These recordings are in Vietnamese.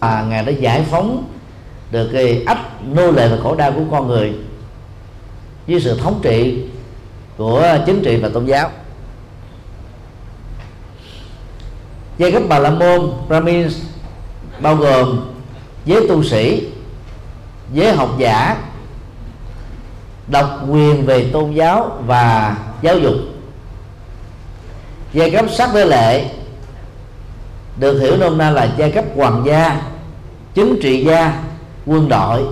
à, ngài đã giải phóng được cái ách nô lệ và khổ đau của con người dưới sự thống trị của chính trị và tôn giáo. Giai cấp bà la môn brahmins bao gồm giới tu sĩ giới học giả độc quyền về tôn giáo và giáo dục. Giai cấp sắc đế lệ được hiểu nôm na là giai cấp hoàng gia chính trị gia quân đội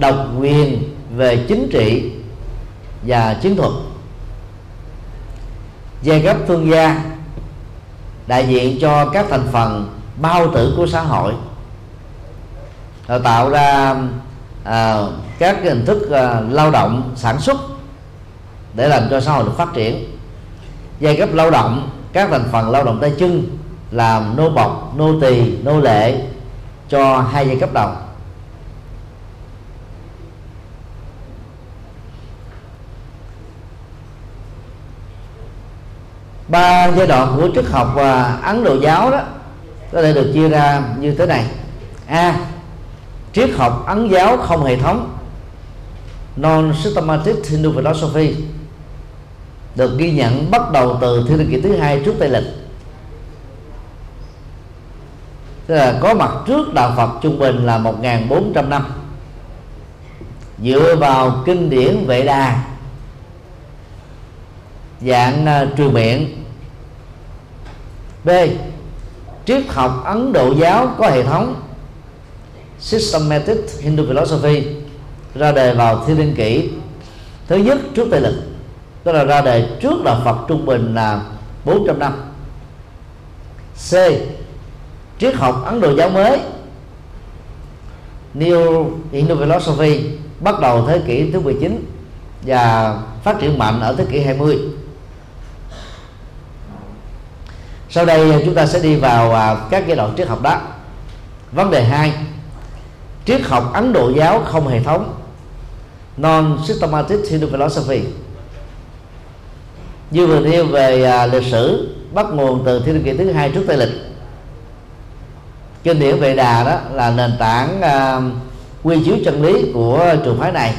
độc quyền về chính trị và chiến thuật. Giai cấp thương gia đại diện cho các thành phần bao tử của xã hội. Tạo ra à, các hình thức à, lao động sản xuất để làm cho xã hội được phát triển. Giai cấp lao động các thành phần lao động tay chân làm nô bọc nô tỳ, nô lệ cho hai giai cấp đồng. ba giai đoạn của triết học và ấn độ giáo đó có thể được chia ra như thế này a, triết học ấn giáo không hệ thống non systematic Hindu philosophy, được ghi nhận bắt đầu từ thiên niên kỷ thứ hai trước tây lịch tức là có mặt trước đạo Phật trung bình là 1.400 năm. Dựa vào kinh điển Vệ Đà dạng à, uh, truyền miệng B. Triết học Ấn Độ giáo có hệ thống systematic Hindu philosophy ra đời vào thiên niên kỷ. Thứ nhất trước tây lịch tức là ra đời trước đạo Phật trung bình là 400 năm. C triết học Ấn Độ giáo mới. New Hindu philosophy bắt đầu thế kỷ thứ 19 và phát triển mạnh ở thế kỷ 20 sau đây chúng ta sẽ đi vào à, các giai đoạn triết học đó. Vấn đề 2 triết học Ấn Độ giáo không hệ thống non systematic Hindu philosophy. Như vừa nêu về à, lịch sử bắt nguồn từ thiên niên kỷ thứ hai trước tây lịch kinh điển vệ đà đó là nền tảng uh, quy chiếu chân lý của trường phái này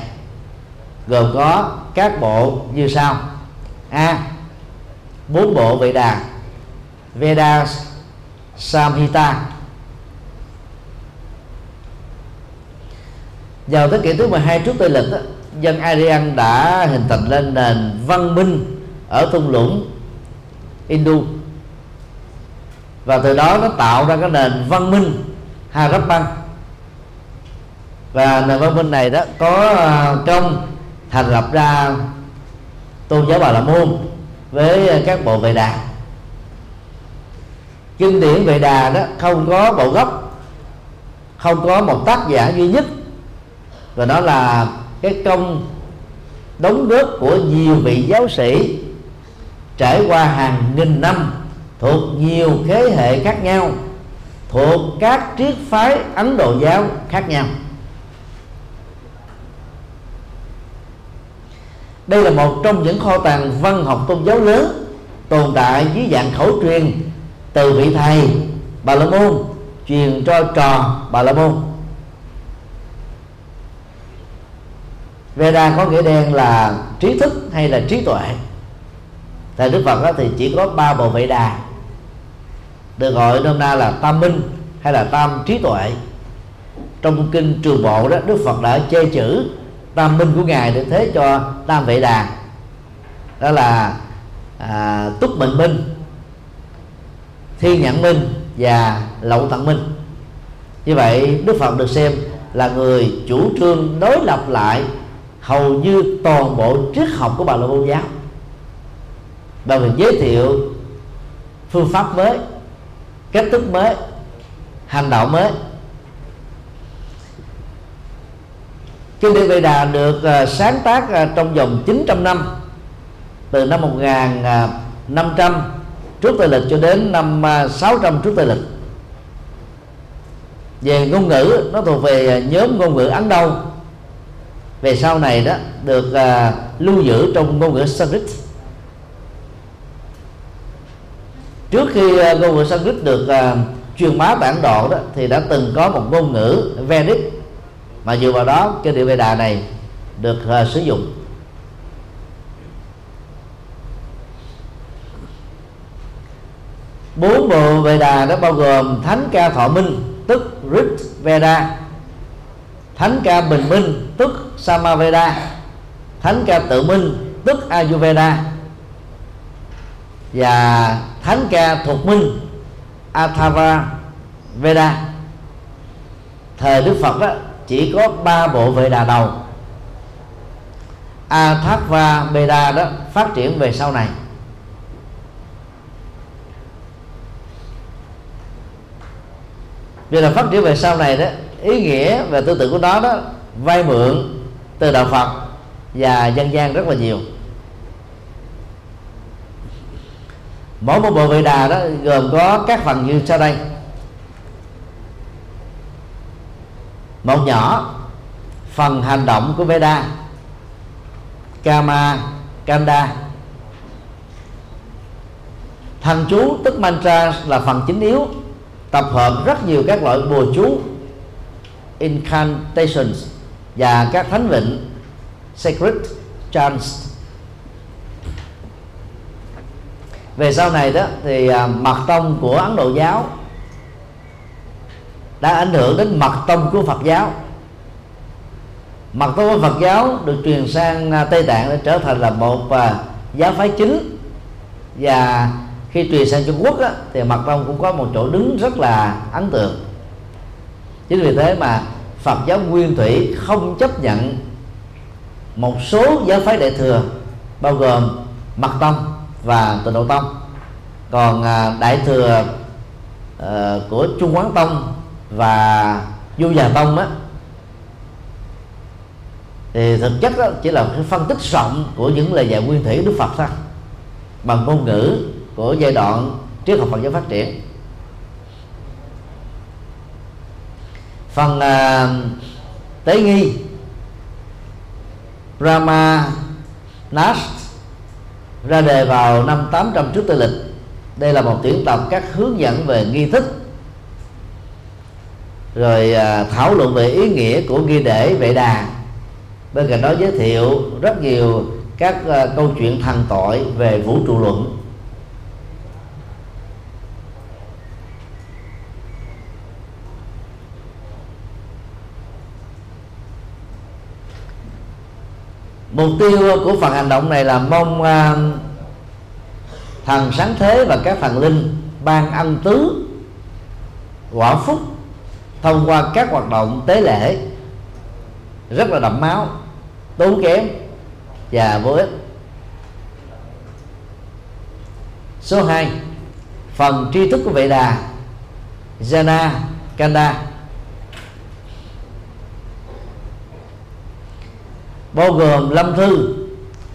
gồm có các bộ như sau. A. Bốn bộ vệ đà. Veda Samhita. Vào thế kỷ thứ 12 trước Tây lịch dân Aryan đã hình thành lên nền văn minh ở thung lũng Hindu và từ đó nó tạo ra cái nền văn minh Harappan. Và nền văn minh này đó có à, trong thành lập ra tôn giáo Bà La Môn với các bộ Vệ Đà. Kinh điển Vệ Đà đó không có bộ gốc, không có một tác giả duy nhất. Và đó là cái công đóng góp của nhiều vị giáo sĩ trải qua hàng nghìn năm thuộc nhiều thế hệ khác nhau, thuộc các triết phái Ấn Độ giáo khác nhau. Đây là một trong những kho tàng văn học tôn giáo lớn tồn tại dưới dạng khẩu truyền từ vị thầy bà la môn truyền cho trò bà la môn. Veda có nghĩa đen là trí thức hay là trí tuệ? Tại Đức Phật đó thì chỉ có ba bộ vệ đà được gọi nôm na là tam minh hay là tam trí tuệ? Trong kinh trường bộ đó Đức Phật đã chê chữ tam minh của Ngài để thế cho tam vệ đà. Đó là à, túc mệnh minh Thiên nhãn minh và lậu tận minh. Như vậy Đức Phật được xem là người chủ trương đối lập lại hầu như toàn bộ triết học của bà la môn giáo. Bằng việc giới thiệu phương pháp mới cách thức mới, hành động mới. Kinh điển Vệ Đà được à, sáng tác à, trong vòng 900 năm. Từ năm 1500 à, trước Tây lịch cho đến năm 600 trước Tây lịch. Về ngôn ngữ, nó thuộc về nhóm ngôn ngữ Ấn Độ. Về sau này đó, được lưu giữ trong ngôn ngữ Sanskrit. Trước khi ờ, ngôn ngữ Sanskrit được uh, truyền bá bản Ấn Độ đó thì đã từng có một ngôn ngữ Vedic mà dựa vào đó cái địa Veda này được uh, sử dụng. Bốn bộ Veda đó bao gồm thánh ca thọ minh tức Rit Veda thánh ca bình minh tức Samaveda thánh ca tự minh tức Ayurveda và thánh ca thuộc minh Athava Veda. Thời Đức Phật đó chỉ có ba bộ vệ đà đầu. Athava Veda đó phát triển về sau này. Vì là phát triển về sau này đó, ý nghĩa về tư tưởng của nó đó vay mượn từ đạo Phật và dân gian rất là nhiều. Mỗi một bộ vệ đà đó gồm có các phần như sau đây. Một nhỏ, phần hành động của Veda. Kama, Kanda. Thần chú tức mantra là phần chính yếu, tập hợp rất nhiều các loại bùa chú, incantations và các thánh vịnh, sacred chants. Về sau này đó thì à, mật tông của ấn độ giáo đã ảnh hưởng đến mật tông của phật giáo. Mật tông của phật giáo được truyền sang à, tây tạng để trở thành là một à, giáo phái chính. Và khi truyền sang trung quốc đó, thì mật tông cũng có một chỗ đứng rất là ấn tượng. Chính vì thế mà phật giáo nguyên thủy không chấp nhận một số giáo phái đại thừa bao gồm mật tông và tịnh độ tông. Còn à, đại thừa ờ, của trung quán tông và du già tông á thì thực chất đó chỉ là cái phân tích rộng của những lời dạy nguyên thủy đức phật thôi bằng ngôn ngữ của giai đoạn triết học phật giáo phát triển. Phần uh, tế nghi Brahma Nash ra đề vào năm 800 trước Tây lịch. Đây là một tuyển tập các hướng dẫn về nghi thức. Rồi à, thảo luận về ý nghĩa của nghi để vệ đà bên cạnh đó giới thiệu rất nhiều các à, câu chuyện thần tội về vũ trụ luận. Mục tiêu ờ, của phần hành động này là mong ờ, uh, thần sáng thế và các thần linh ban ân tứ quả phúc thông qua các hoạt động tế lễ rất là đậm máu tốn kém và vô ích. Số 2 phần tri thức của vệ đà Jana Kanda. Bao gồm lâm thư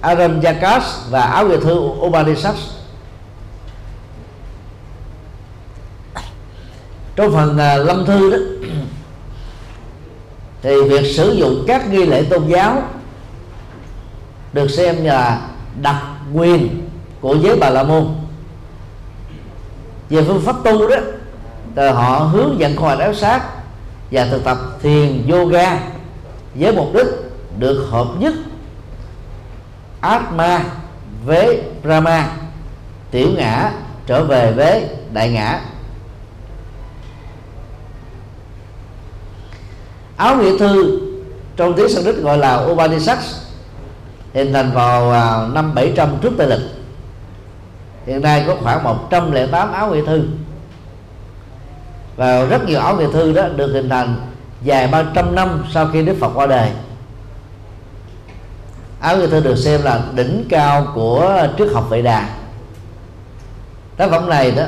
Aranjakas và áo Nghệ thư Upanishads. Trong phần uh, lâm thư đó thì việc sử dụng các nghi lễ tôn giáo được xem là đặc quyền của giới bà la môn. Về phương pháp tu đó thì họ hướng dẫn khỏi áo sát và thực tập thiền yoga với mục đích được hợp nhất. Atma với Brahma, tiểu ngã trở về với đại ngã. Áo nghĩa thư trong tiếng Sanskrit gọi là Upanishads, hình thành vào à, năm 700 trước Tây lịch. Hiện nay có khoảng 108 áo nghĩa thư. Và rất nhiều áo nghĩa thư đó được hình thành dài 300 năm sau khi Đức Phật qua đời áo nghĩa thư được xem là đỉnh cao của triết học vệ đà. Tác phẩm này đó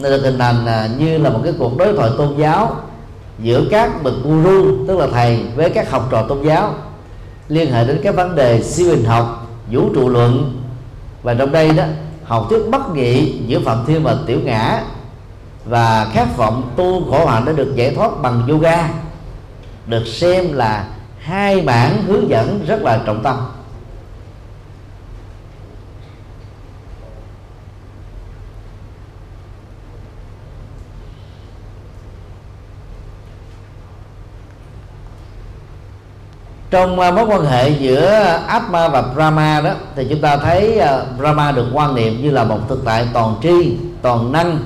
được hình thành à, như là một cái cuộc đối thoại tôn giáo giữa các bậc guru tức là thầy, với các học trò tôn giáo, liên hệ đến các vấn đề siêu hình học, vũ trụ luận. Và trong đây đó, học thuyết bất nghị giữa phạm thiên và tiểu ngã và khát vọng tu khổ hạnh đã được giải thoát bằng yoga, được xem là hai bản hướng dẫn rất là trọng tâm. Trong à, mối quan hệ giữa Atma và Brahma đó thì chúng ta thấy à, Brahma được quan niệm như là một thực tại toàn tri, toàn năng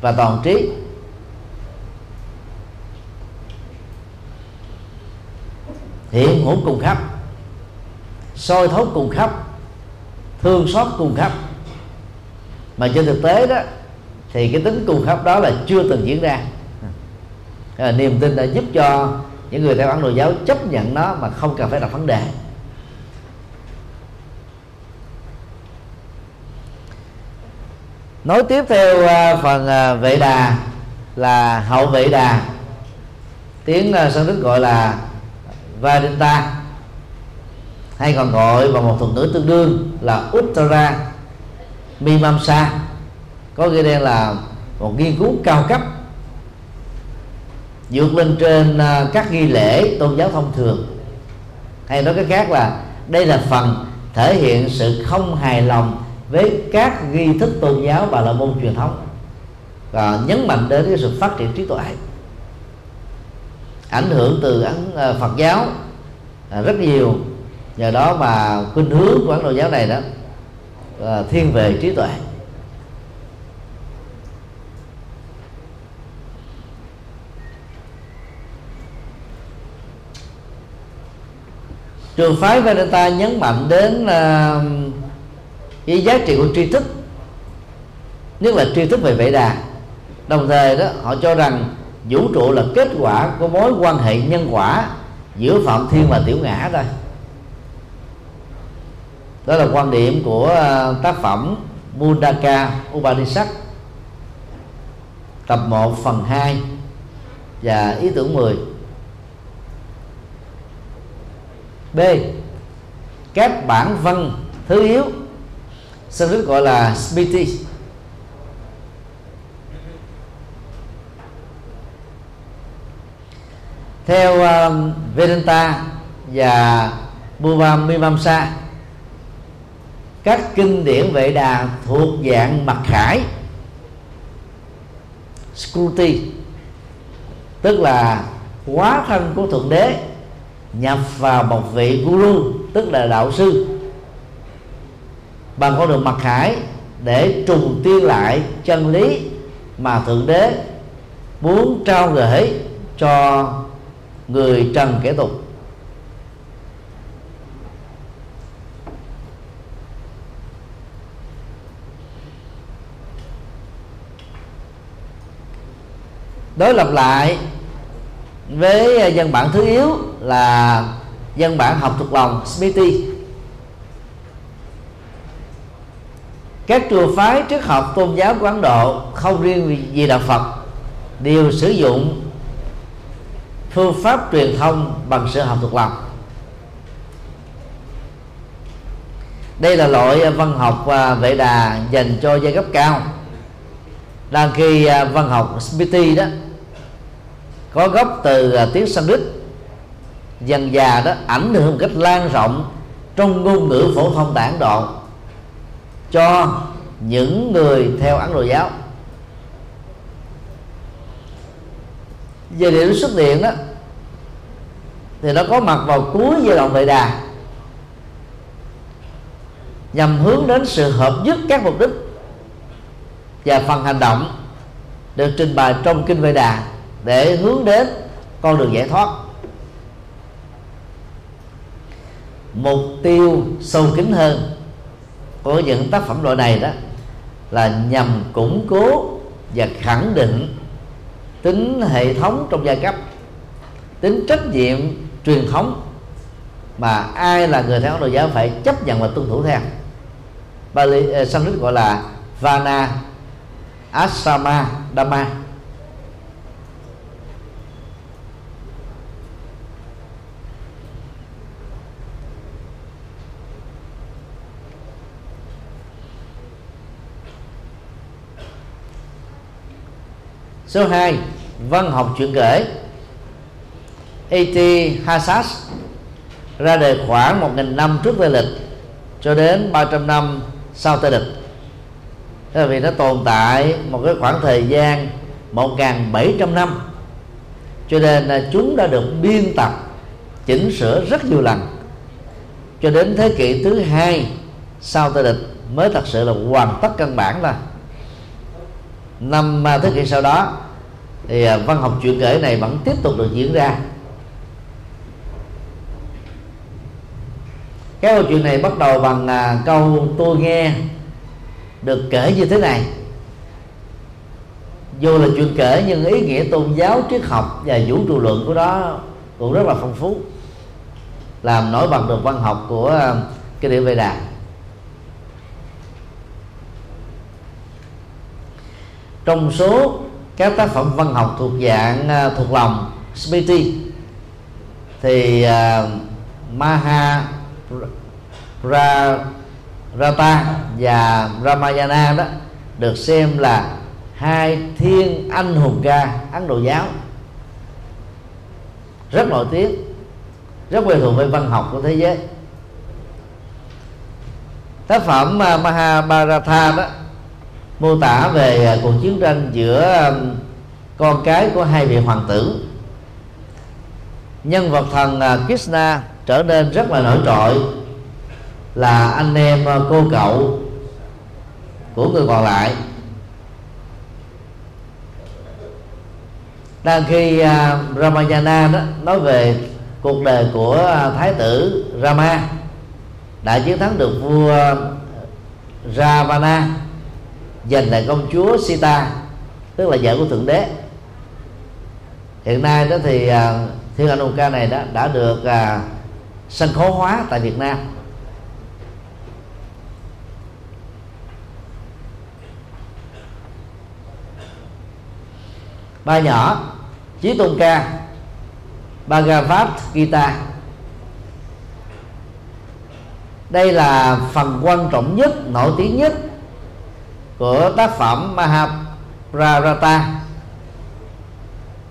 và toàn trí. Hiện hữu cùng khắp. Soi thấu cùng khắp. Thương xót cùng khắp. Mà trên thực tế đó thì cái tính cùng khắp đó là chưa từng diễn ra. Là niềm tin đã giúp cho những người theo ấn độ giáo chấp nhận nó mà không cần phải đặt vấn đề. Nói tiếp theo à, phần à, vệ đà là hậu vệ đà. Tiếng à, sanskrit gọi là Vedanta. Hay còn gọi bằng một thuật ngữ tương đương là Uttara Mimamsa. Có nghĩa đen là một nghiên cứu cao cấp, vượt lên trên à, các nghi lễ tôn giáo thông thường. Hay nói cách khác là đây là phần thể hiện sự không hài lòng với các nghi thức tôn giáo và là môn truyền thống, và nhấn mạnh đến cái sự phát triển trí tuệ ảnh hưởng từ ấn ờ, Phật giáo à, rất nhiều. Nhờ đó mà khuynh hướng của ấn độ giáo này đó là thiên về trí tuệ. Trường phái Vedanta nhấn mạnh đến uh, cái giá trị của tri thức nhất là tri thức về vệ đà đồng thời đó họ cho rằng vũ trụ là kết quả của mối quan hệ nhân quả giữa phạm thiên và tiểu ngã thôi. Đó là quan điểm của ờ, tác phẩm Mundaka Upanishad, tập 1 phần 2 và ý tưởng 10 B. Các bản văn thứ yếu Sanskrit gọi là Smriti. Theo uh, Vedanta và Bhuva Mimamsa các kinh điển vệ đà thuộc dạng mặt khải Skruti tức là quá thân của thượng đế nhập vào một vị guru tức là đạo sư. Bằng con đường mặt khải để trùng tiên lại chân lý mà thượng đế muốn trao gửi cho người trần kẻ tục. Đối lập lại với dân bản thứ yếu là dân bản học thuộc lòng Smithy. Các chùa phái triết học tôn giáo của Ấn Độ không riêng gì đạo Phật, đều sử dụng phương pháp truyền thông bằng sự học thuộc lòng đây là loại à, văn học à, vệ đà dành cho giai cấp cao. Đang khi à, văn học Smithy đó, có gốc từ tiếng Sanskrit, dần già đó, ảnh hưởng một cách lan rộng trong ngôn ngữ phổ thông tại Ấn Độ cho những người theo Ấn Độ giáo. Về điểm xuất hiện đó thì nó có mặt vào cuối giai đoạn Vệ Đà. Nhằm hướng đến sự hợp nhất các mục đích và phần hành động được trình bày trong kinh Vệ Đà để hướng đến con đường giải thoát. Mục tiêu sâu kín hơn của những tác phẩm loại này đó là nhằm củng cố và khẳng định tính hệ thống trong giai cấp, tính trách nhiệm truyền thống mà ai là người theo Ấn Độ giáo phải chấp nhận và tuân thủ theo. Bali ờ, Sanskrit gọi là Vana Asama Dhamma. Số 2 văn học chuyện kể. A.T. Hassas ra đời khoảng 1.000 năm trước Tây lịch cho đến 300 năm sau Tây lịch. Thế là vì nó tồn tại một cái khoảng thời gian 1.700 năm, cho nên là chúng đã được biên tập, chỉnh sửa rất nhiều lần. Cho đến thế kỷ thứ hai sau tây lịch mới thật sự là hoàn tất căn bản là năm à, thế kỷ sau đó thì à, văn học truyện kể này vẫn tiếp tục được diễn ra. Cái câu chuyện này bắt đầu bằng à, câu tôi nghe được kể như thế này. Dù là chuyện kể nhưng ý nghĩa tôn giáo triết học và vũ trụ luận của đó cũng rất là phong phú làm nổi bật được văn học của à, cái địa Vệ Đà. Trong số các tác phẩm văn học thuộc dạng à, thuộc lòng Smriti thì uh, Maha ra, Rata và Ramayana đó được xem là hai thiên anh hùng ca Ấn Độ giáo. Rất nổi tiếng rất quen thuộc với văn học của thế giới. Tác phẩm à, Mahabharata đó mô tả về à, cuộc chiến tranh giữa con cái của hai vị hoàng tử nhân vật thần à, Krishna trở nên rất là nổi trội là anh em ờ, cô cậu của người còn lại. Đang khi à, Ramayana đó nói về cuộc đời của à, thái tử Rama đã chiến thắng được vua Ravana, giành lại công chúa Sita, tức là vợ của thượng đế. Hiện nay đó thì à, thiên anh hùng ca này đó đã được sân khấu hóa tại Việt Nam. Ba nhỏ, chí tôn ca, Bhagavad Gita. Đây là phần quan trọng nhất, nổi tiếng nhất của tác phẩm Mahabharata.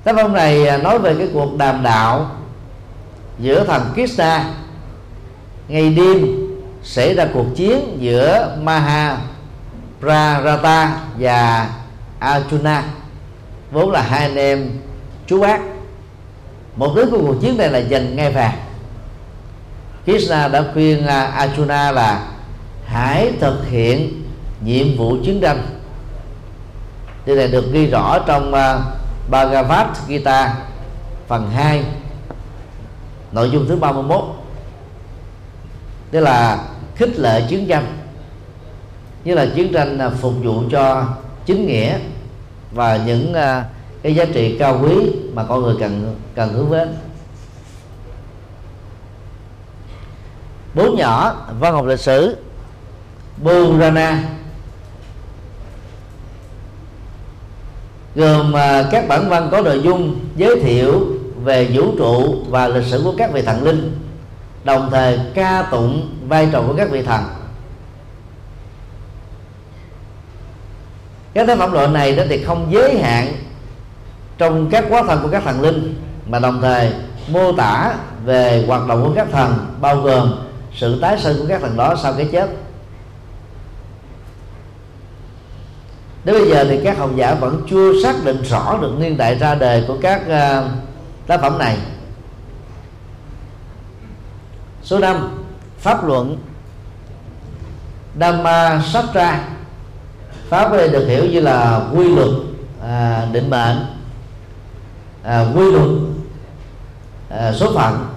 Tác phẩm này nói về cái cuộc đàm đạo giữa thần Krishna. Ngày đêm xảy ra cuộc chiến giữa Mahabharata và Arjuna. Vốn là hai anh em chú bác. Một đứa của cuộc chiến này là giành ngai vàng. Krishna đã khuyên à, Arjuna là hãy thực hiện nhiệm vụ chiến tranh. Điều này được ghi rõ trong à, Bhagavad Gita phần 2 nội dung thứ 31 tức là khích lệ chiến tranh. Như là chiến tranh à, phục vụ cho chính nghĩa và những à, cái giá trị cao quý mà con người cần cần hướng đến bốn nhỏ, văn học lịch sử. Burana, gồm à, các bản văn có nội dung giới thiệu về vũ trụ và lịch sử của các vị thần linh đồng thời ca tụng vai trò của các vị thần. Các tác phẩm loại này đó thì không giới hạn trong các quá thần của các thần linh mà đồng thời mô tả về hoạt động của các thần bao gồm sự tái sinh của các thần đó sau cái chết. Đến bây giờ thì các học giả vẫn chưa xác định rõ được niên đại ra đời của các uh, tác phẩm này. Số 5 pháp luận. Dhamma Sastra pháp ở đây được hiểu như là quy luật à, định mệnh à, quy luật à, số phận.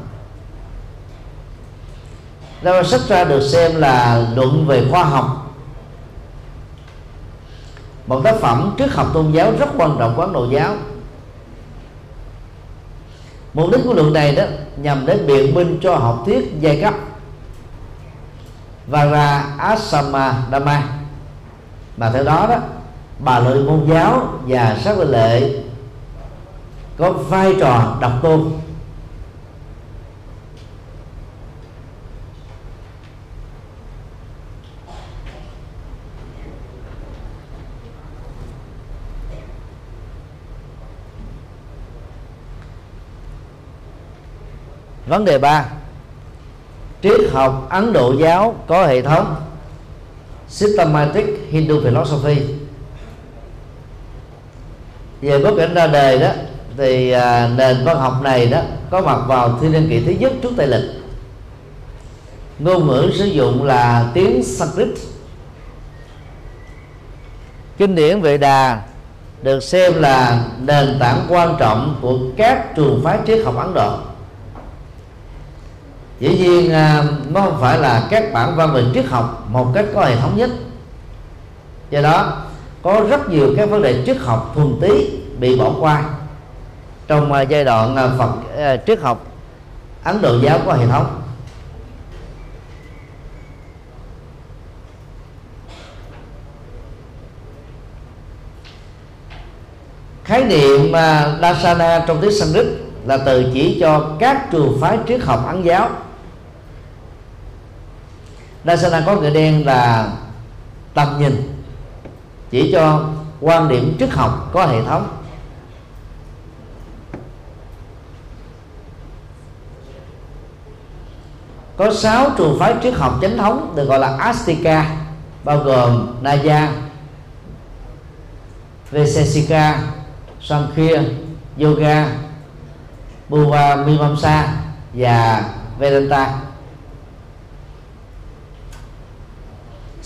Dhamma Sastra được xem là luận về khoa học. Một tác phẩm triết học tôn giáo rất quan trọng của Ấn Độ giáo mục đích của luận này đó nhằm để biện minh cho học thuyết giai cấp. Và ra Asama Dhamma. Mà theo đó đó, bà lợi môn giáo và sắc lệ có vai trò độc tôn. Vấn đề ba. Triết học ấn độ giáo có hệ thống systematic hindu philosophy. Về bối cảnh ra đời đó thì à, nền văn học này đó có mặt vào thiên niên kỷ thứ nhất trước tây lịch. Ngôn ngữ sử dụng là tiếng Sanskrit. Kinh điển Vệ Đà được xem là nền tảng quan trọng của các trường phái triết học Ấn Độ dĩ nhiên à, nó không phải là các bản văn về triết học một cách có hệ thống nhất. Do đó, có rất nhiều các vấn đề triết học thuần túy bị bỏ qua. Trong à, giai đoạn à, Phật triết học, Ấn Độ giáo có hệ thống. Khái niệm Dasana trong tiếng Sanskrit là từ chỉ cho các trường phái triết học ấn giáo. Dasana có nghĩa đen là tầm nhìn. Chỉ cho quan điểm triết học có hệ thống. Có sáu trường phái triết học chính thống được gọi là Astika bao gồm Naya, Vesesika, Sankhya, Yoga, Buva Mimamsa và Vedanta.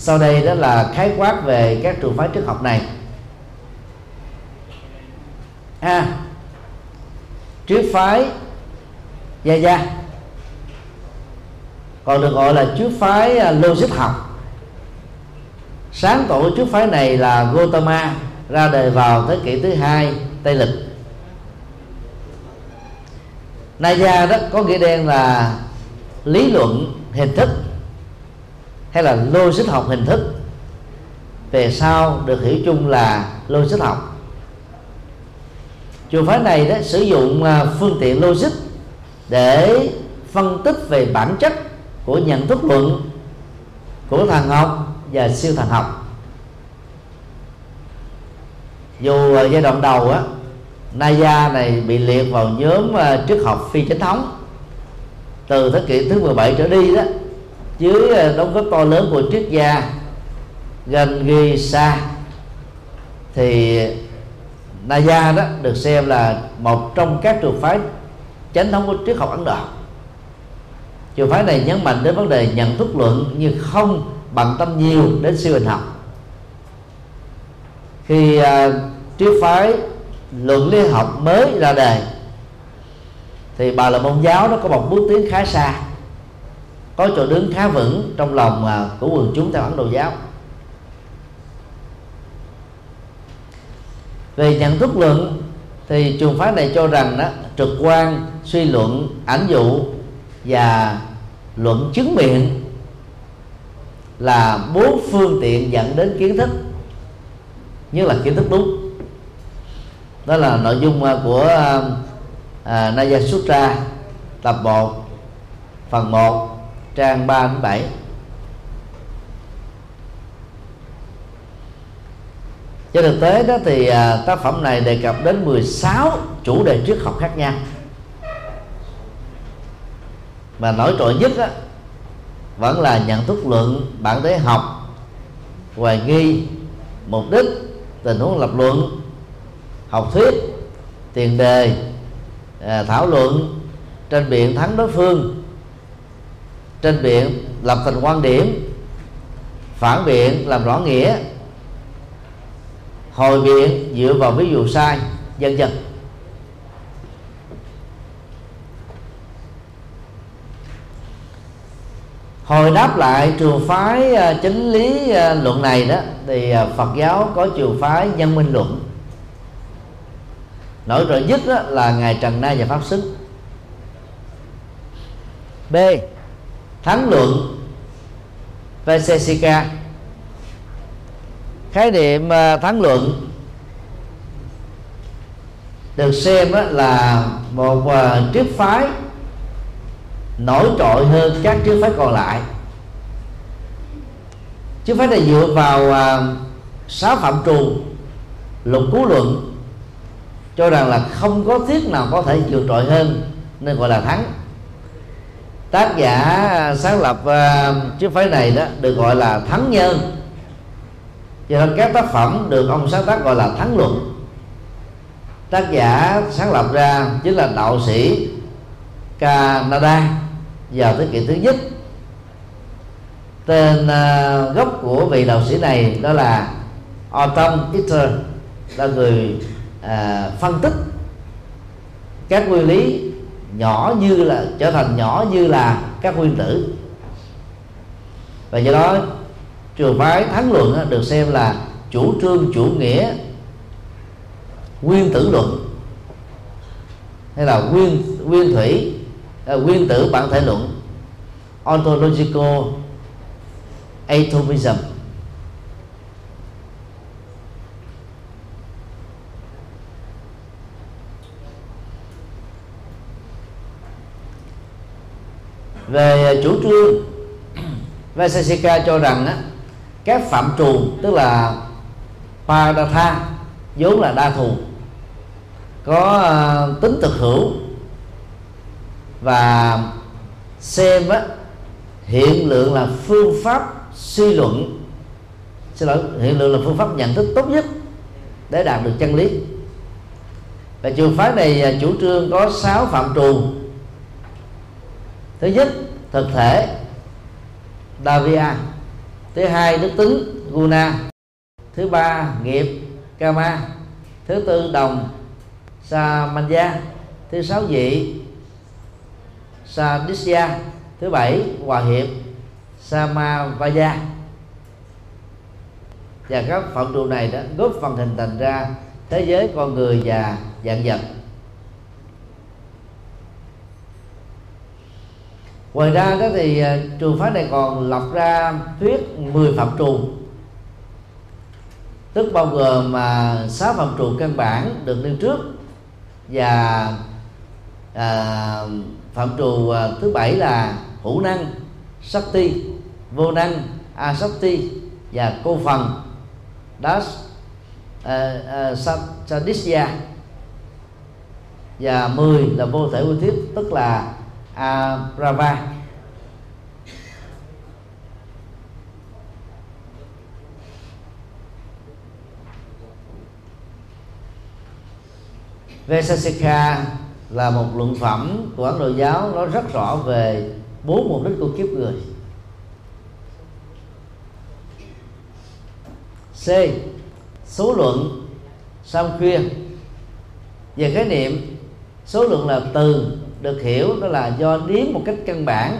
Sau đây đó là khái quát về các trường phái triết học này. A. À, triết phái gia gia. Còn được gọi là triết phái à, logic học. Sáng tổ triết phái này là Gautama ra đời vào thế kỷ thứ hai tây lịch. Naya đó có nghĩa đen là lý luận hình thức hay là logic học hình thức? Về sau được hiểu chung là logic học. Trường phái này đó sử dụng à, phương tiện logic để phân tích về bản chất của nhận thức luận của thần học và siêu thần học. Dù ở giai đoạn đầu á, Naya này bị liệt vào nhóm à, triết học phi chính thống. Từ thế kỷ thứ 17 trở đi đó dưới ờ, đóng góp to lớn của triết gia gần ghi xa thì Naya đó được xem là một trong các trường phái chánh thống của triết học Ấn Độ. Trường phái này nhấn mạnh đến vấn đề nhận thức luận nhưng không bằng tâm nhiều đến siêu hình học. Khi uh, triết phái luận lý học mới ra đời thì bà là môn giáo nó có một bước tiến khá xa có chỗ đứng khá vững trong lòng à, của quần chúng theo ấn độ giáo. Về nhận thức luận thì trường phái này cho rằng đó trực quan suy luận ảnh dụ và luận chứng miệng là bốn phương tiện dẫn đến kiến thức như là kiến thức đúng. Đó là nội dung à, của à, à, Naya Sutra tập 1 phần 1 trang 3 đến 7 trên thực tế đó thì à, tác phẩm này đề cập đến 16 chủ đề triết học khác nhau. Mà nổi trội nhất á, vẫn là nhận thức luận bản tế học hoài nghi mục đích tình huống lập luận học thuyết tiền đề à, thảo luận tranh biện thắng đối phương trên biện lập thành quan điểm. Phản biện làm rõ nghĩa. Hồi biện dựa vào ví dụ sai, dân dân. Hồi đáp lại trường phái à, chính lý à, luận này đó, thì à, Phật giáo có trường phái nhân minh luận. Nổi trội nhất đó là ngài Trần Na và Pháp Sức B thắng luận Vesesika khái niệm ờ, thắng luận được xem là một ờ, triết phái nổi trội hơn các triết phái còn lại. Triết phái này dựa vào ờ, sáu phạm trù lục cú luận, cho rằng là không có thiết nào có thể vượt trội hơn, nên gọi là thắng tác giả sáng lập uh, chiếc phái này đó được gọi là thắng nhân. Cho nên các tác phẩm được ông sáng tác gọi là thắng luận. Tác giả sáng lập ra chính là đạo sĩ Canada vào thế kỷ thứ nhất. Tên uh, gốc của vị đạo sĩ này đó là Autumn Eater là người uh, phân tích các nguyên lý nhỏ như là, trở thành nhỏ như là các nguyên tử. Và do đó, trường phái thắng luận được xem là chủ trương, chủ nghĩa, nguyên tử luận, hay là nguyên nguyên thủy à, nguyên tử bản thể luận, ontological atomism. Về à, chủ trương Vaisesika cho rằng á, các phạm trù tức là Padatha vốn là đa thù có uh, tính thực hữu và xem á, hiện lượng là phương pháp suy luận xin lỗi hiện lượng là phương pháp nhận thức tốt nhất để đạt được chân lý. Và trường phái này à, chủ trương có sáu phạm trù thứ nhất, thực thể, davia. Thứ hai, đức tính, guna. Thứ ba, nghiệp, kama. Thứ tư, đồng samanya thứ sáu vị sadisya thứ bảy, hòa hiệp, samavaya. Và các phạm trụ này đã góp phần hình thành ra thế giới con người và dạng vật. Ngoài ra đó thì à, trường phái này còn lập ra thuyết 10 phạm trù. Tức bao gồm mà sáu phạm trù căn bản được nêu trước và à, phạm trù à, thứ bảy là hữu năng sakti vô năng asakti và cô phần. Das à, à, uh, uh, sadisya và 10 là vô thể quy thiết tức là À, Arava Vesasika là một luận phẩm của Ấn Độ giáo nói rất rõ về bốn mục đích của kiếp người C, số lượng Samkhya. về khái niệm, số lượng là từ được hiểu đó là do điếm một cách căn bản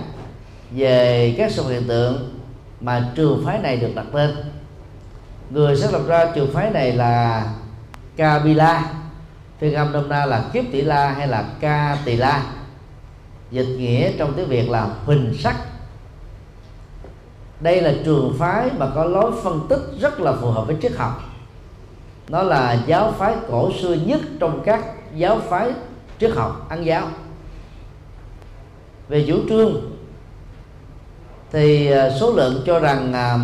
về các sự hiện tượng mà trường phái này được đặt tên. Người sáng lập ra trường phái này là Kabila phiên âm đông na là kiếp tỷ la hay là ca tỷ la. Dịch nghĩa trong tiếng việt là huỳnh sắc. Đây là trường phái mà có lối phân tích rất là phù hợp với triết học. Nó là giáo phái cổ xưa nhất trong các giáo phái triết học ăn giáo về chủ trương thì à, số lượng cho rằng à,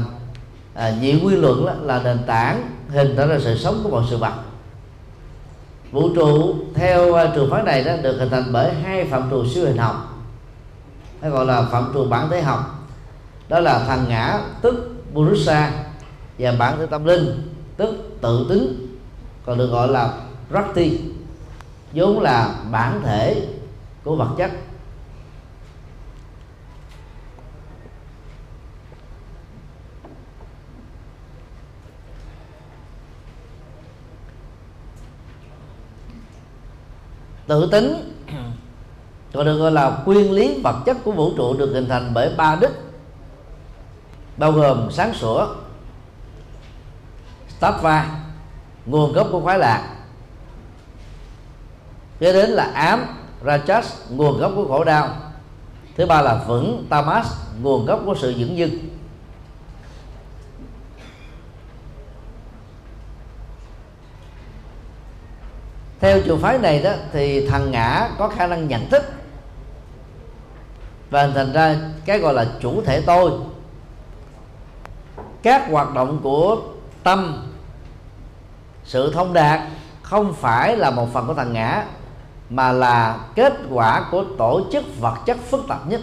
à nhị quy luận là, là nền tảng hình thành ra sự sống của mọi sự vật. Vũ trụ theo à, trường phái này đó được hình thành bởi hai phạm trù siêu hình học hay gọi là phạm trù bản thể học. Đó là thằng ngã tức Purusa và bản thể tâm linh tức tự tính còn được gọi là Rakti vốn là bản thể của vật chất. Tự tính. Còn được gọi là nguyên lý vật chất của vũ trụ được hình thành bởi ba đức, bao gồm sáng sủa tattva nguồn gốc của khoái lạc. Kế đến là ám rajas nguồn gốc của khổ đau. Thứ ba là vững, tamas, nguồn gốc của sự dưỡng dưng. Theo trường phái này đó, thì thằng ngã có khả năng nhận thức. Và thành ra cái gọi là chủ thể tôi. Các hoạt động của tâm, sự thông đạt không phải là một phần của thằng ngã, mà là kết quả của tổ chức vật chất phức tạp nhất.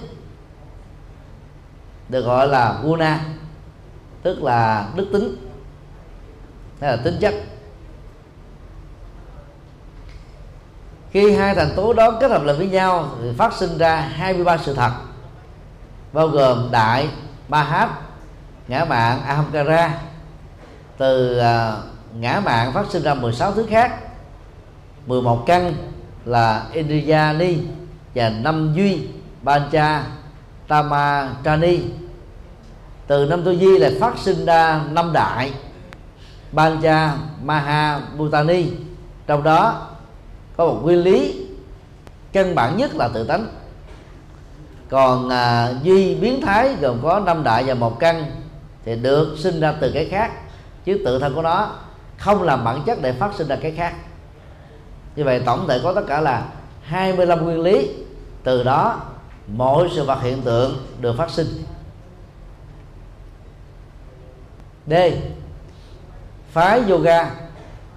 Được gọi là guna, tức là đức tính, hay là tính chất. Khi hai thành tố đó kết hợp lại với nhau thì phát sinh ra 23 sự thật bao gồm đại ba hát ngã mạng ahamkara từ uh, ngã mạng phát sinh ra 16 thứ khác. 11 căn là Indriyani và năm duy Bancha Tamatrani từ năm tu duy lại phát sinh ra năm đại Bancha Maha Bhutani trong đó có một nguyên lý căn bản nhất là tự tánh. Còn à, duy biến thái gồm có năm đại và một căn thì được sinh ra từ cái khác chứ tự thân của nó không làm bản chất để phát sinh ra cái khác. Như vậy tổng thể có tất cả là 25 nguyên lý từ đó mỗi sự vật hiện tượng được phát sinh. D. Phái yoga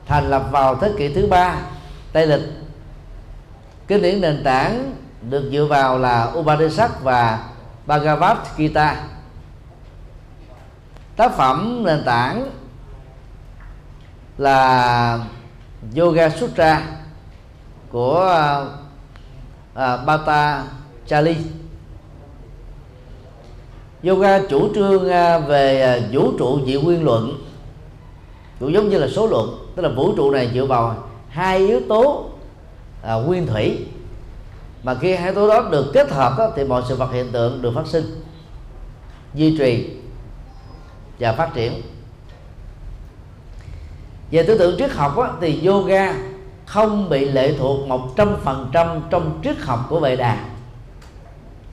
thành lập vào thế kỷ thứ ba Tây lịch. Kinh điển nền tảng được dựa vào là Upanishad và Bhagavad Gita. Tác phẩm nền tảng là Yoga Sutra của à, uh, Bata Chali Yoga chủ trương à, về à, vũ trụ dị nguyên luận. Cũng giống như là số luận tức là vũ trụ này dựa vào hai yếu tố à, nguyên thủy. Mà khi hai yếu tố đó được kết hợp đó, thì mọi sự vật hiện tượng được phát sinh duy trì và phát triển. Về tư tưởng triết học đó, thì yoga không bị lệ thuộc một trăm phần trăm trong triết học của Vệ Đà.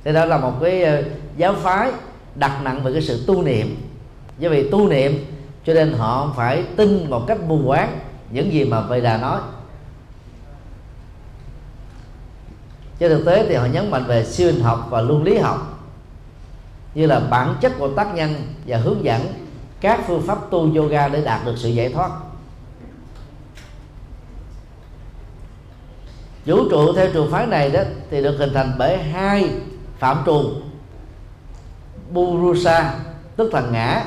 Thế đó là một cái ờ, giáo phái đặt nặng về cái sự tu niệm. Do vì tu niệm cho nên họ phải tin một cách mù quáng những gì mà Vệ Đà nói. Trên thực tế thì họ nhấn mạnh về siêu hình học và luân lý học, như là bản chất của tác nhân và hướng dẫn các phương pháp tu yoga để đạt được sự giải thoát. Vũ trụ theo trường phái này đó thì được hình thành bởi hai phạm trù Purusa tức thần ngã,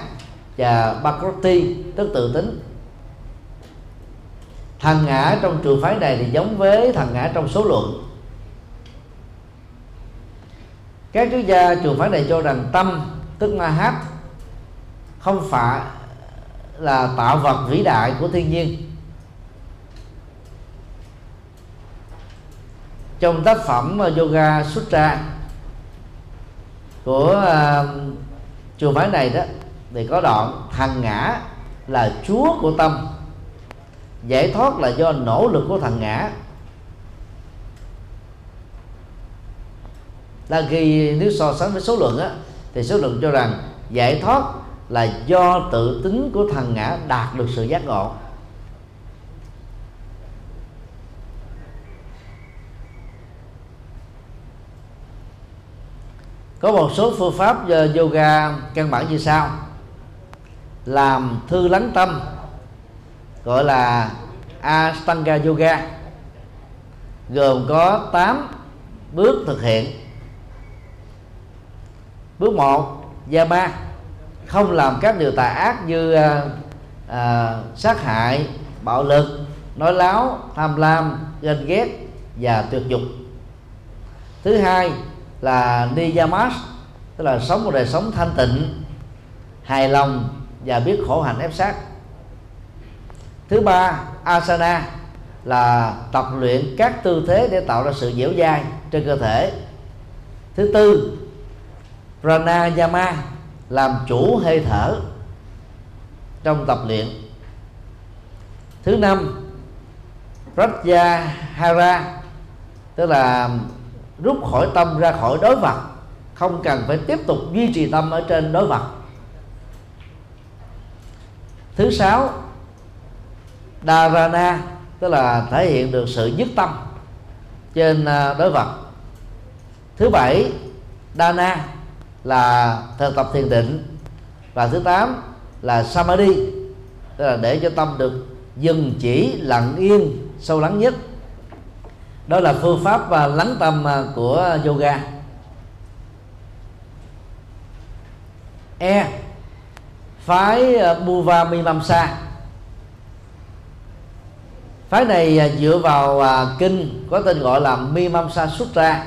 và Bakrati tức tự tính thằng ngã trong trường phái này thì giống với thằng ngã trong số luận. Các triết gia trường phái này cho rằng tâm tức ma hát không phải là tạo vật vĩ đại của thiên nhiên. Trong tác phẩm yoga sutra của uh, trường phái này đó thì có đoạn thằng ngã là chúa của tâm giải thoát là do nỗ lực của thằng ngã. Là khi nếu so sánh với số lượng á, thì số lượng cho rằng giải thoát là do tự tính của thằng ngã đạt được sự giác ngộ. Có một số phương pháp ờ, yoga, căn bản như sau. Làm thư lắng tâm gọi là Ashtanga Yoga. Gồm có 8 bước thực hiện. Bước 1 Yama. Không làm các điều tà ác như à, à, sát hại bạo lực nói láo tham lam ganh ghét và tuyệt dục. Thứ hai là niyamas tức là sống một đời sống thanh tịnh hài lòng và biết khổ hạnh ép sát thứ ba, asana là tập luyện các tư thế để tạo ra sự dẻo dai trên cơ thể. Thứ tư, pranayama làm chủ hơi thở trong tập luyện. Thứ năm, pratyahara, tức là rút khỏi tâm ra khỏi đối vật, không cần phải tiếp tục duy trì tâm ở trên đối vật. Thứ sáu dharana, tức là thể hiện được sự nhất tâm trên à, đối vật. Thứ bảy, dana là thực tập thiền định và thứ tám là samadhi, tức là để cho tâm được dừng chỉ, lặng yên, sâu lắng nhất. Đó là phương pháp và lắng tâm à, của yoga. E phái à, Buva Mimamsa phái này à, dựa vào à, kinh có tên gọi là Mimamsa Sutra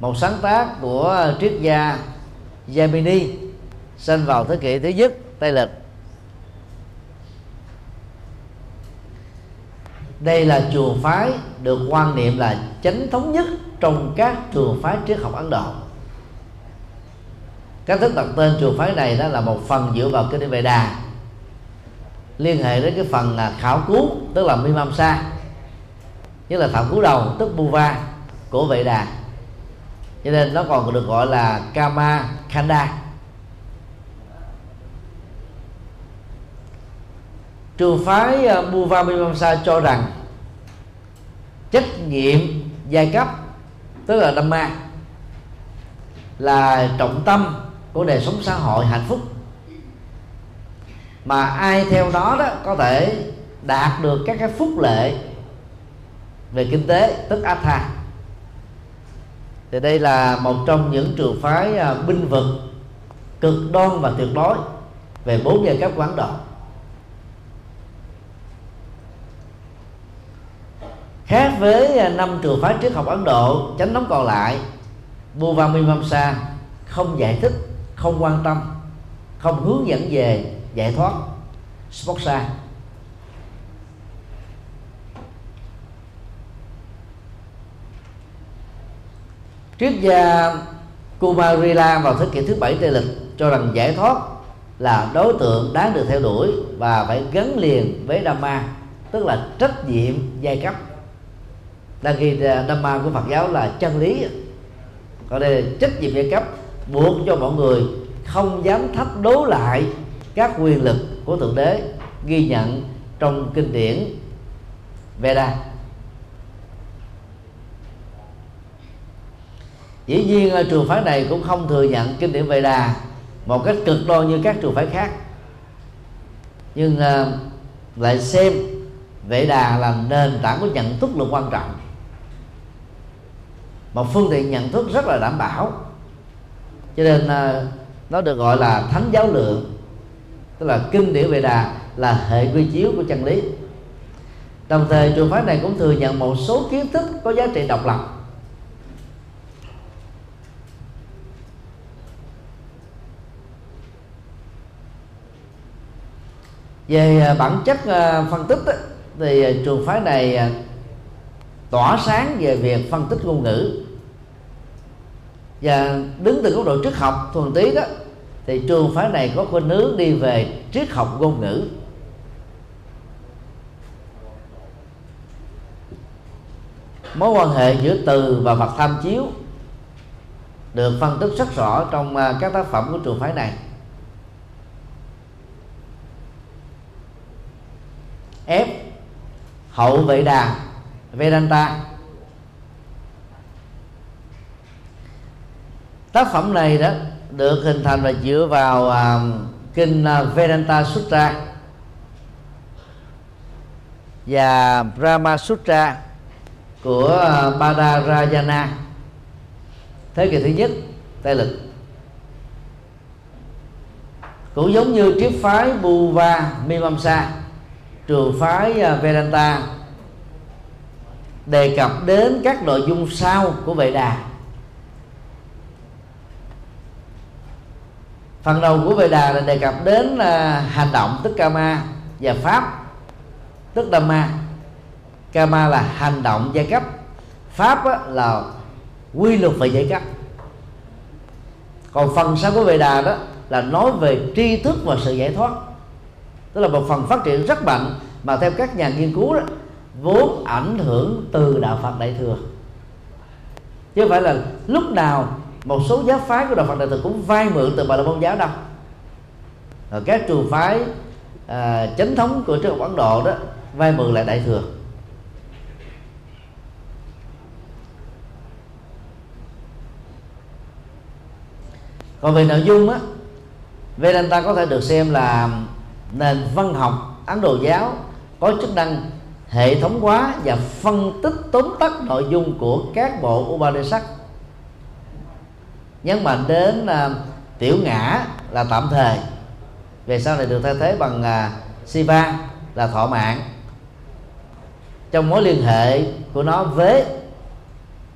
một sáng tác của à, triết gia Yamini sinh vào thế kỷ thứ nhất, Tây lịch. Đây là chùa phái được quan niệm là chánh thống nhất trong các trường phái triết học Ấn Độ. Cách thức đặt tên chùa phái này đó là một phần dựa vào kinh Vệ Đà liên hệ đến cái phần là khảo cứu tức là Mimamsa như là thảo cứu đầu tức Buva của Vệ Đà. Cho nên nó còn được gọi là Kama Khanda. Trường phái ờ, Buva Mimamsa cho rằng trách nhiệm giai cấp tức là Dhamma là trọng tâm của đời sống xã hội hạnh phúc mà ai theo đó đó có thể đạt được các cái phúc lệ về kinh tế, tức atha. Thì đây là một trong những trường phái à, binh vực cực đoan và tuyệt đối về bốn giai cấp quán Độ khác với à, năm trường phái triết học Ấn Độ, chánh thống còn lại Buva Mimamsa không giải thích, không quan tâm, không hướng dẫn về giải thoát. Spoksa triết gia Kumarila vào thế kỷ thứ bảy tây lịch, cho rằng giải thoát là đối tượng đáng được theo đuổi và phải gắn liền với Dhamma, tức là trách nhiệm giai cấp. Đang ghi Dhamma của Phật giáo là chân lý. Còn đây là trách nhiệm giai cấp, buộc cho mọi người không dám thách đố lại các quyền lực của thượng đế ghi nhận trong kinh điển Veda. Dĩ nhiên ờ, trường phái này cũng không thừa nhận kinh điển Veda một cách cực đoan như các trường phái khác. Nhưng uh, lại xem Vệ Đà là nền tảng của nhận thức là quan trọng. Một phương tiện nhận thức rất là đảm bảo. Cho nên uh, nó được gọi là thánh giáo lượng tức là kinh điển về Đà là hệ quy chiếu của chân lý. Đồng thời, trường phái này cũng thừa nhận một số kiến thức có giá trị độc lập. Về à, bản chất à, phân tích thì à, trường phái này tỏa sáng về việc phân tích ngôn ngữ. Và đứng từ góc độ triết học thuần túy đó thì trường phái này có khuynh hướng đi về triết học ngôn ngữ. Mối quan hệ giữa từ và vật tham chiếu được phân tích rất rõ trong à, các tác phẩm của trường phái này. F, hậu vệ đà Vedanta. Tác phẩm này đó được hình thành và dựa vào uh, kinh à, Vedanta Sutra. Và Brahma Sutra của uh, Badarayana. Thế kỷ thứ nhất tây lịch cũng giống như triết phái Buva Mimamsa trường phái Vedanta đề cập đến các nội dung sau của Vệ Đà. Phần đầu của Vệ Đà là đề cập đến à, hành động tức Kama và pháp tức Dhamma. Kama là hành động giai cấp, pháp là quy luật về giai cấp. Còn phần sau của Vệ Đà đó là nói về tri thức và sự giải thoát, tức là một phần phát triển rất mạnh mà theo các nhà nghiên cứu đó, vốn ảnh hưởng từ đạo Phật Đại thừa. Chứ không phải là lúc nào một số giáo phái của đạo Phật Đại thừa cũng vay mượn từ bà la môn giáo đâu. Rồi các trường phái à, chánh thống của trường học Ấn Độ đó vay mượn lại Đại thừa. Còn về nội dung á Vedanta có thể được xem là nền văn học Ấn Độ giáo có chức năng hệ thống hóa và phân tích tóm tắt nội dung của các bộ Upanishad nhấn mạnh đến uh, tiểu ngã là tạm thời. Về sau này được thay thế bằng uh, Siva là thọ mạng. Trong mối liên hệ của nó với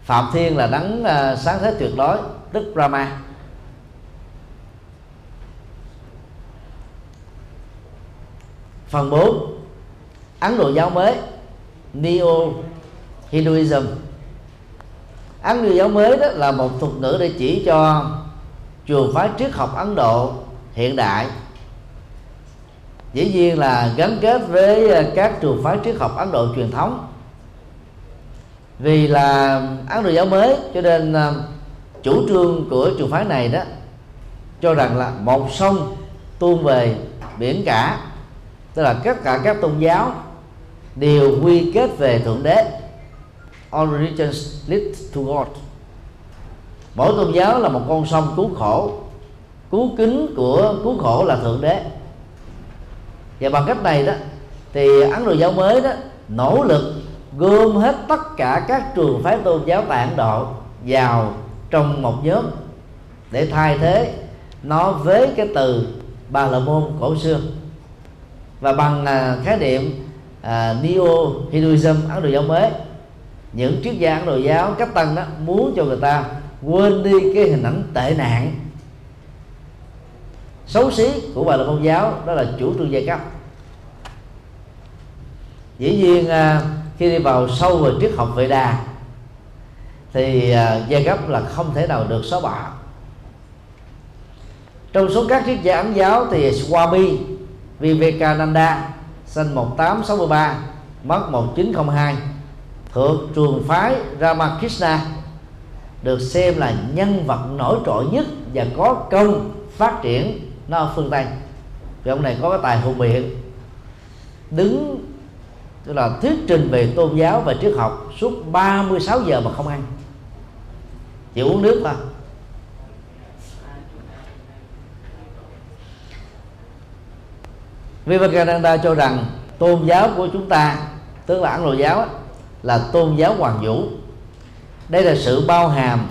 phạm thiên là đấng uh, sáng thế tuyệt đối đức brahma. Phần 4 Ấn Độ giáo mới Neo Hinduism Ấn Độ giáo mới đó là một thuật ngữ để chỉ cho trường phái triết học Ấn Độ hiện đại. Dĩ nhiên là gắn kết với ờ, các trường phái triết học Ấn Độ truyền thống. Vì là Ấn Độ giáo mới, cho nên ờ, chủ trương của trường phái này đó cho rằng là một sông tuôn về biển cả, tức là tất cả các tôn giáo đều quy kết về thượng đế all religions lead to God. Mỗi tôn giáo là một con sông cứu khổ. Cứu kính của cứu khổ là thượng đế. Và bằng cách này đó thì ấn độ giáo mới đó nỗ lực gom hết tất cả các trường phái tôn giáo tại ấn độ vào trong một nhóm để thay thế nó với cái từ bà la môn cổ xưa. Và bằng à, khái niệm à, uh, neo hinduism ấn độ giáo mới những triết gia ấn độ giáo, cách tăng đó, muốn cho người ta quên đi cái hình ảnh tệ nạn xấu xí của bà là môn giáo đó là chủ trương giai cấp. Dĩ nhiên à, khi đi vào sâu vào triết học vệ đà, thì à, giai cấp là không thể nào được xóa bỏ. Trong số các triết gia ấn giáo thì Swami Vivekananda, sinh 1863 mất 1902 thuộc trường phái Ramakrishna được xem là nhân vật nổi trội nhất và có công phát triển nó ở phương Tây. Vì ông này có cái tài hùng biện, đứng, tức là thuyết trình về tôn giáo và triết học suốt 36 giờ mà không ăn. Chỉ uống nước thôi. Vivekananda cho rằng tôn giáo của chúng ta, tức là Ấn Độ giáo là tôn giáo hoàng vũ. Đây là sự bao hàm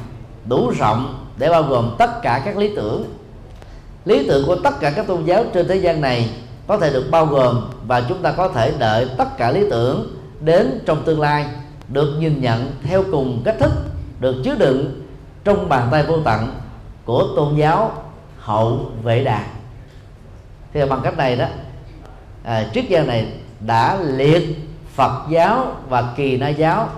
đủ rộng để bao gồm tất cả các lý tưởng. Lý tưởng của tất cả các tôn giáo trên thế gian này có thể được bao gồm và chúng ta có thể đợi tất cả lý tưởng đến trong tương lai được nhìn nhận theo cùng cách thức được chứa đựng trong bàn tay vô tận của tôn giáo hậu vệ đà thì bằng cách này đó à, triết gia này đã liệt Phật giáo và Kỳ Na giáo.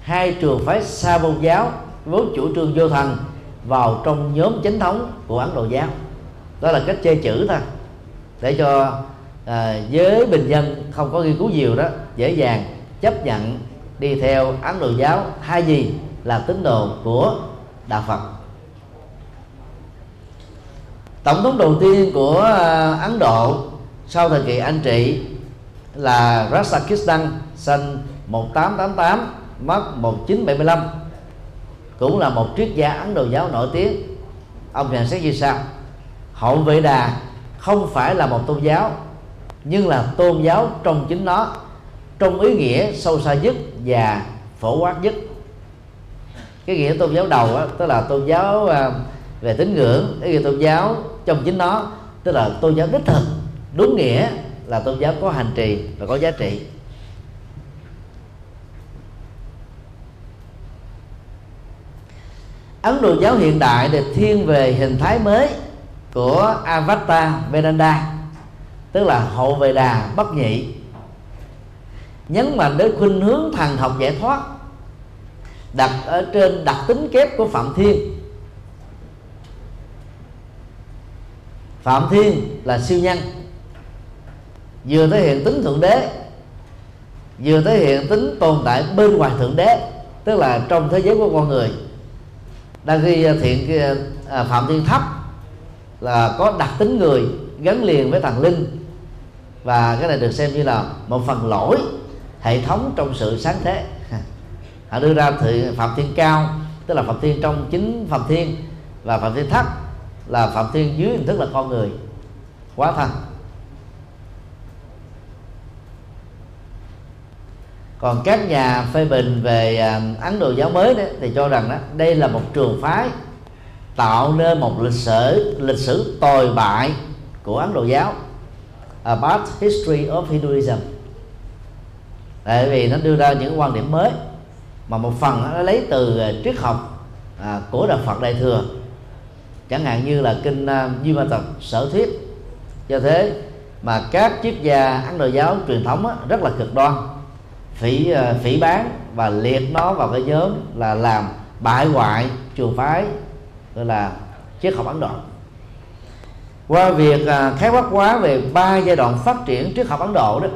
Hai trường phái Sa môn giáo vốn chủ trương vô thần vào trong nhóm chính thống của Ấn Độ giáo. Đó là cách chê chữ thôi. Để cho à, giới bình dân không có nghiên cứu nhiều đó dễ dàng chấp nhận đi theo Ấn Độ giáo hay gì là tín đồ của đạo Phật. Tổng thống đầu tiên của à, Ấn Độ sau thời kỳ anh trị là Rasakistan sinh 1888 mất 1975 cũng là một triết gia Ấn Độ giáo nổi tiếng. Ông nhận xét như sau hậu vệ đà không phải là một tôn giáo nhưng là tôn giáo trong chính nó trong ý nghĩa sâu xa nhất và phổ quát nhất. Cái nghĩa tôn giáo đầu đó, tức là tôn giáo à, về tín ngưỡng cái nghĩa tôn giáo trong chính nó tức là tôn giáo đích thực đúng nghĩa là tôn giáo có hành trì và có giá trị. Ấn Độ giáo hiện đại được thiên về hình thái mới của Avatar Vedanta, tức là hậu về đà bất nhị, nhấn mạnh đến khuynh hướng thần học giải thoát, đặt ở trên đặc tính kép của phạm thiên. Phạm thiên là siêu nhân vừa thể hiện tính thượng đế vừa thể hiện tính tồn tại bên ngoài thượng đế tức là trong thế giới của con người. Đang ghi à, thiện à, à, phạm thiên thấp là có đặc tính người gắn liền với thần linh và cái này được xem như là một phần lỗi hệ thống trong sự sáng thế. Họ đưa ra thị phạm thiên cao tức là phạm thiên trong chính phạm thiên và phạm thiên thấp là phạm thiên dưới hình thức là con người quá thân. Còn các nhà phê bình về à, ấn độ giáo mới đấy thì cho rằng đó đây là một trường phái tạo nên một lịch sử lịch sử tồi bại của ấn độ giáo a bad history of hinduism. Tại vì nó đưa ra những quan điểm mới mà một phần nó lấy từ à, triết học à, của đạo Phật Đại thừa. Chẳng hạn như là kinh à, uh, Duy Ma Tập Sở Thuyết. Do thế mà các triết gia Ấn Độ giáo truyền thống á, rất là cực đoan phỉ ờ, phỉ bán và liệt nó vào cái nhóm là làm bại hoại trường phái, gọi là triết học Ấn Độ. Qua việc ờ, khái quát quá về ba giai đoạn phát triển triết học Ấn Độ đó,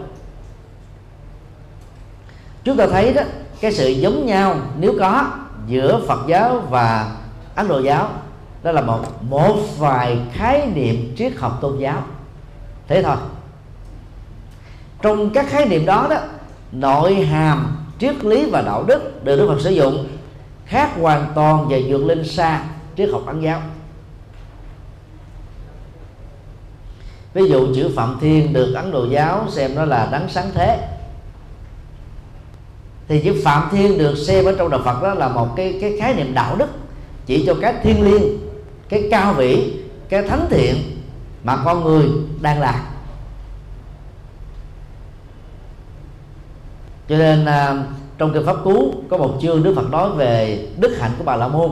chúng ta thấy đó, cái sự giống nhau nếu có giữa Phật giáo và Ấn Độ giáo, đó là một một vài khái niệm triết học tôn giáo. Thế thôi. Trong các khái niệm đó đó nội hàm triết lý và đạo đức được Đức Phật sử dụng khác hoàn toàn và vượt lên xa triết học ấn giáo. Ví dụ chữ phạm thiên được ấn độ giáo xem nó là đấng sáng thế. Thì chữ phạm thiên được xem ở trong đạo phật đó là một cái cái khái niệm đạo đức, chỉ cho cái thiên liêng, cái cao vĩ, cái thánh thiện mà con người đang làm cho nên à, trong kinh pháp cú có một chương đức phật nói về đức hạnh của bà la môn.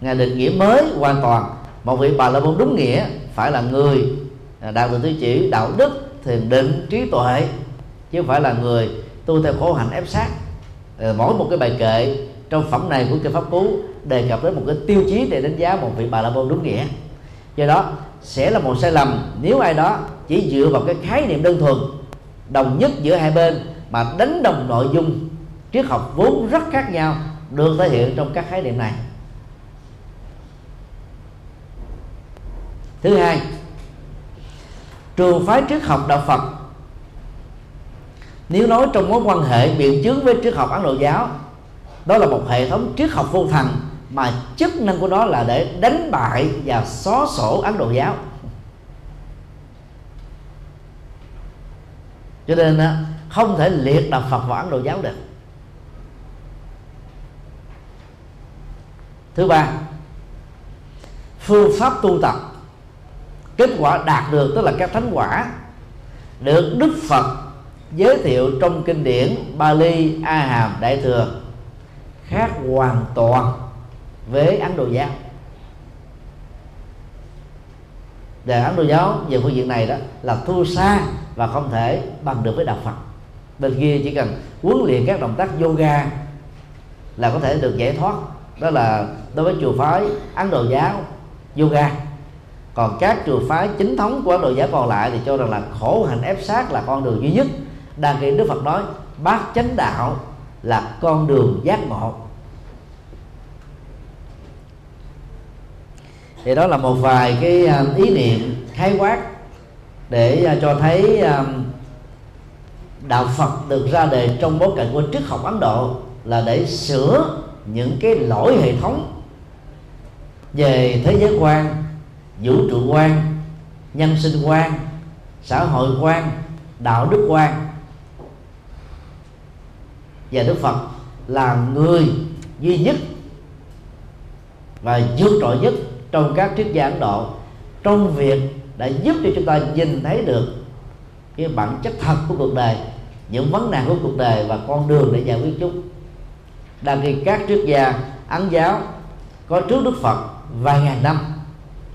Ngài định nghĩa mới hoàn toàn một vị bà la môn đúng nghĩa phải là người đạt được tiêu chỉ đạo đức thiền định trí tuệ chứ không phải là người tu theo khổ hạnh ép sát. Mỗi một cái bài kệ trong phẩm này của kinh pháp cú đề cập đến một cái tiêu chí để đánh giá một vị bà la môn đúng nghĩa. Do đó sẽ là một sai lầm nếu ai đó chỉ dựa vào cái khái niệm đơn thuần đồng nhất giữa hai bên mà đánh đồng nội dung triết học vốn rất khác nhau được thể hiện trong các khái niệm này. Thứ hai, trường phái triết học đạo phật. Nếu nói trong mối quan hệ biện chứng với triết học ấn độ giáo, đó là một hệ thống triết học vô thần mà chức năng của nó là để đánh bại và xóa sổ ấn độ giáo. Cho nên không thể liệt đạo phật vào ấn độ giáo được thứ ba, phương pháp tu tập kết quả đạt được tức là các thánh quả được đức phật giới thiệu trong kinh điển Bali A Hàm Đại thừa, khác hoàn toàn với Ấn Độ giáo. Đề Ấn Độ giáo về phương diện này đó là thua xa và không thể bằng được với đạo Phật. Bên kia chỉ cần huấn luyện các động tác yoga là có thể được giải thoát. Đó là đối với chùa phái Ấn Độ giáo, yoga còn các chùa phái chính thống của Ấn Độ giáo còn lại thì cho rằng là khổ hạnh ép sát là con đường duy nhất đang khi đức phật nói, bát chánh đạo là con đường giác ngộ thì đó là một vài cái à, ý niệm khái quát để à, cho thấy à, đạo Phật được ra đời trong bối cảnh của triết học Ấn Độ là để sửa những cái lỗi hệ thống về thế giới quan, vũ trụ quan, nhân sinh quan, xã hội quan, đạo đức quan. Và đức phật là người duy nhất và vượt trội nhất trong các triết gia ấn độ trong việc đã giúp cho chúng ta nhìn thấy được cái bản chất thật của cuộc đời, những vấn nạn của cuộc đời và con đường để giải quyết chúng. Đang khi các triết gia, ấn giáo có trước đức phật vài ngàn năm,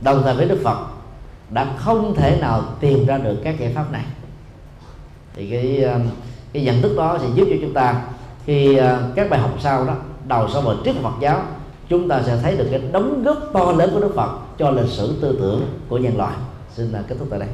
đồng thời với đức phật, đã không thể nào tìm ra được các giải pháp này. Thì cái um, cái nhận thức đó sẽ giúp cho chúng ta khi uh, các bài học sau đó, đầu sau vào trước Phật giáo, chúng ta sẽ thấy được cái đóng góp to lớn của Đức Phật cho lịch sử tư tưởng của nhân loại xin kết thúc tại đây.